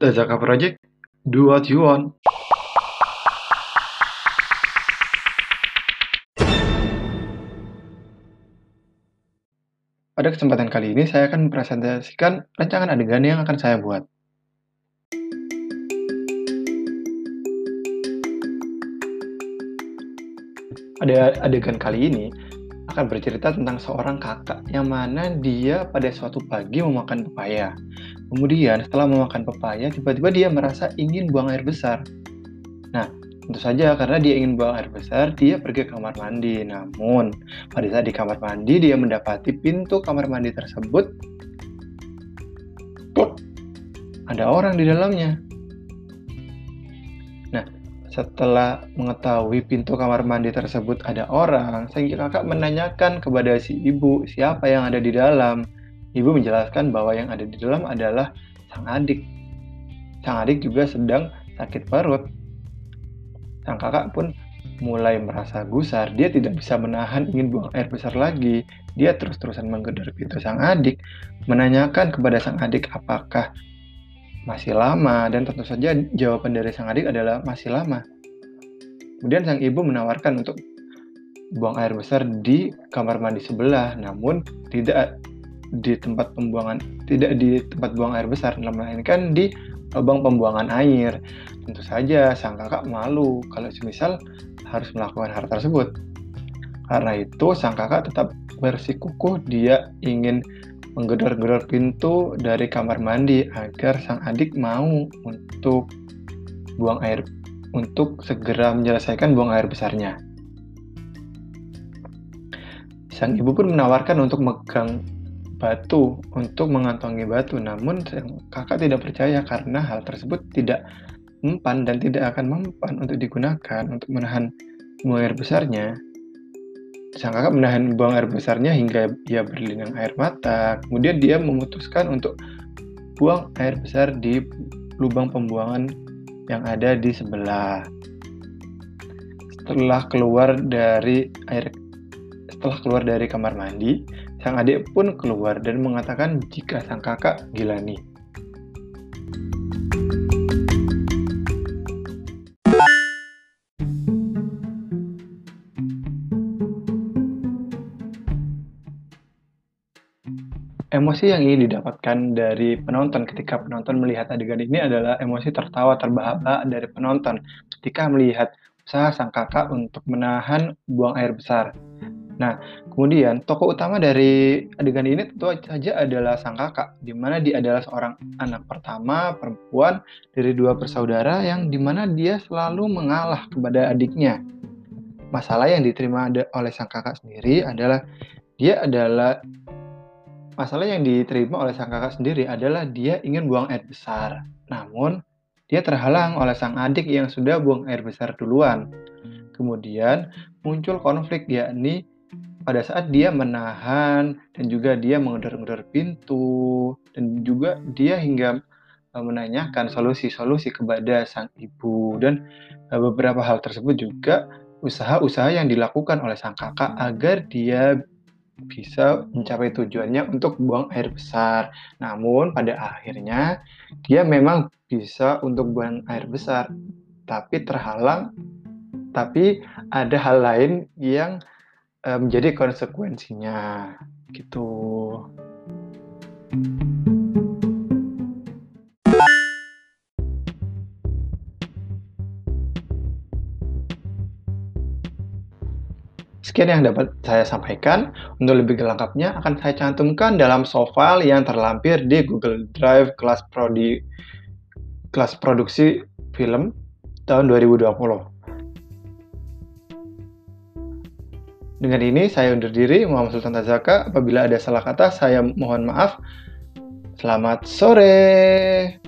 Tazaka Project, do what you want. Pada kesempatan kali ini, saya akan mempresentasikan rancangan adegan yang akan saya buat. Pada adegan kali ini, akan bercerita tentang seorang kakak yang mana dia pada suatu pagi memakan pepaya. Kemudian setelah memakan pepaya, tiba-tiba dia merasa ingin buang air besar. Nah, tentu saja karena dia ingin buang air besar, dia pergi ke kamar mandi. Namun, pada saat di kamar mandi, dia mendapati pintu kamar mandi tersebut ada orang di dalamnya. Setelah mengetahui pintu kamar mandi tersebut ada orang, sang kakak menanyakan kepada si ibu siapa yang ada di dalam. Ibu menjelaskan bahwa yang ada di dalam adalah sang adik. Sang adik juga sedang sakit perut. Sang kakak pun mulai merasa gusar. Dia tidak bisa menahan ingin buang air besar lagi. Dia terus-terusan menggedor pintu sang adik, menanyakan kepada sang adik apakah masih lama dan tentu saja jawaban dari sang adik adalah masih lama. Kemudian sang ibu menawarkan untuk buang air besar di kamar mandi sebelah, namun tidak di tempat pembuangan, tidak di tempat buang air besar, melainkan di lubang pembuangan air. Tentu saja sang kakak malu kalau semisal harus melakukan hal tersebut. Karena itu sang kakak tetap bersikukuh dia ingin menggedor-gedor pintu dari kamar mandi agar sang adik mau untuk buang air untuk segera menyelesaikan buang air besarnya. Sang ibu pun menawarkan untuk megang batu untuk mengantongi batu, namun sang kakak tidak percaya karena hal tersebut tidak mempan dan tidak akan mempan untuk digunakan untuk menahan buang air besarnya sang kakak menahan buang air besarnya hingga dia berlinang air mata. Kemudian dia memutuskan untuk buang air besar di lubang pembuangan yang ada di sebelah. Setelah keluar dari air setelah keluar dari kamar mandi, sang adik pun keluar dan mengatakan jika sang kakak gila Emosi yang ingin didapatkan dari penonton ketika penonton melihat adegan ini adalah emosi tertawa terbahak-bahak dari penonton ketika melihat usaha sang kakak untuk menahan buang air besar. Nah, kemudian tokoh utama dari adegan ini tentu saja adalah sang kakak, di mana dia adalah seorang anak pertama perempuan dari dua bersaudara yang di mana dia selalu mengalah kepada adiknya. Masalah yang diterima oleh sang kakak sendiri adalah dia adalah Masalah yang diterima oleh sang kakak sendiri adalah dia ingin buang air besar. Namun, dia terhalang oleh sang adik yang sudah buang air besar duluan. Kemudian muncul konflik yakni pada saat dia menahan dan juga dia mengedor-ngedor pintu dan juga dia hingga e, menanyakan solusi-solusi kepada sang ibu dan e, beberapa hal tersebut juga usaha-usaha yang dilakukan oleh sang kakak agar dia bisa mencapai tujuannya untuk buang air besar. Namun pada akhirnya dia memang bisa untuk buang air besar, tapi terhalang. Tapi ada hal lain yang uh, menjadi konsekuensinya, gitu. Sekian yang dapat saya sampaikan. Untuk lebih lengkapnya akan saya cantumkan dalam soft file yang terlampir di Google Drive kelas prodi kelas produksi film tahun 2020. Dengan ini saya undur diri, Muhammad Sultan Tazaka. Apabila ada salah kata, saya mohon maaf. Selamat sore.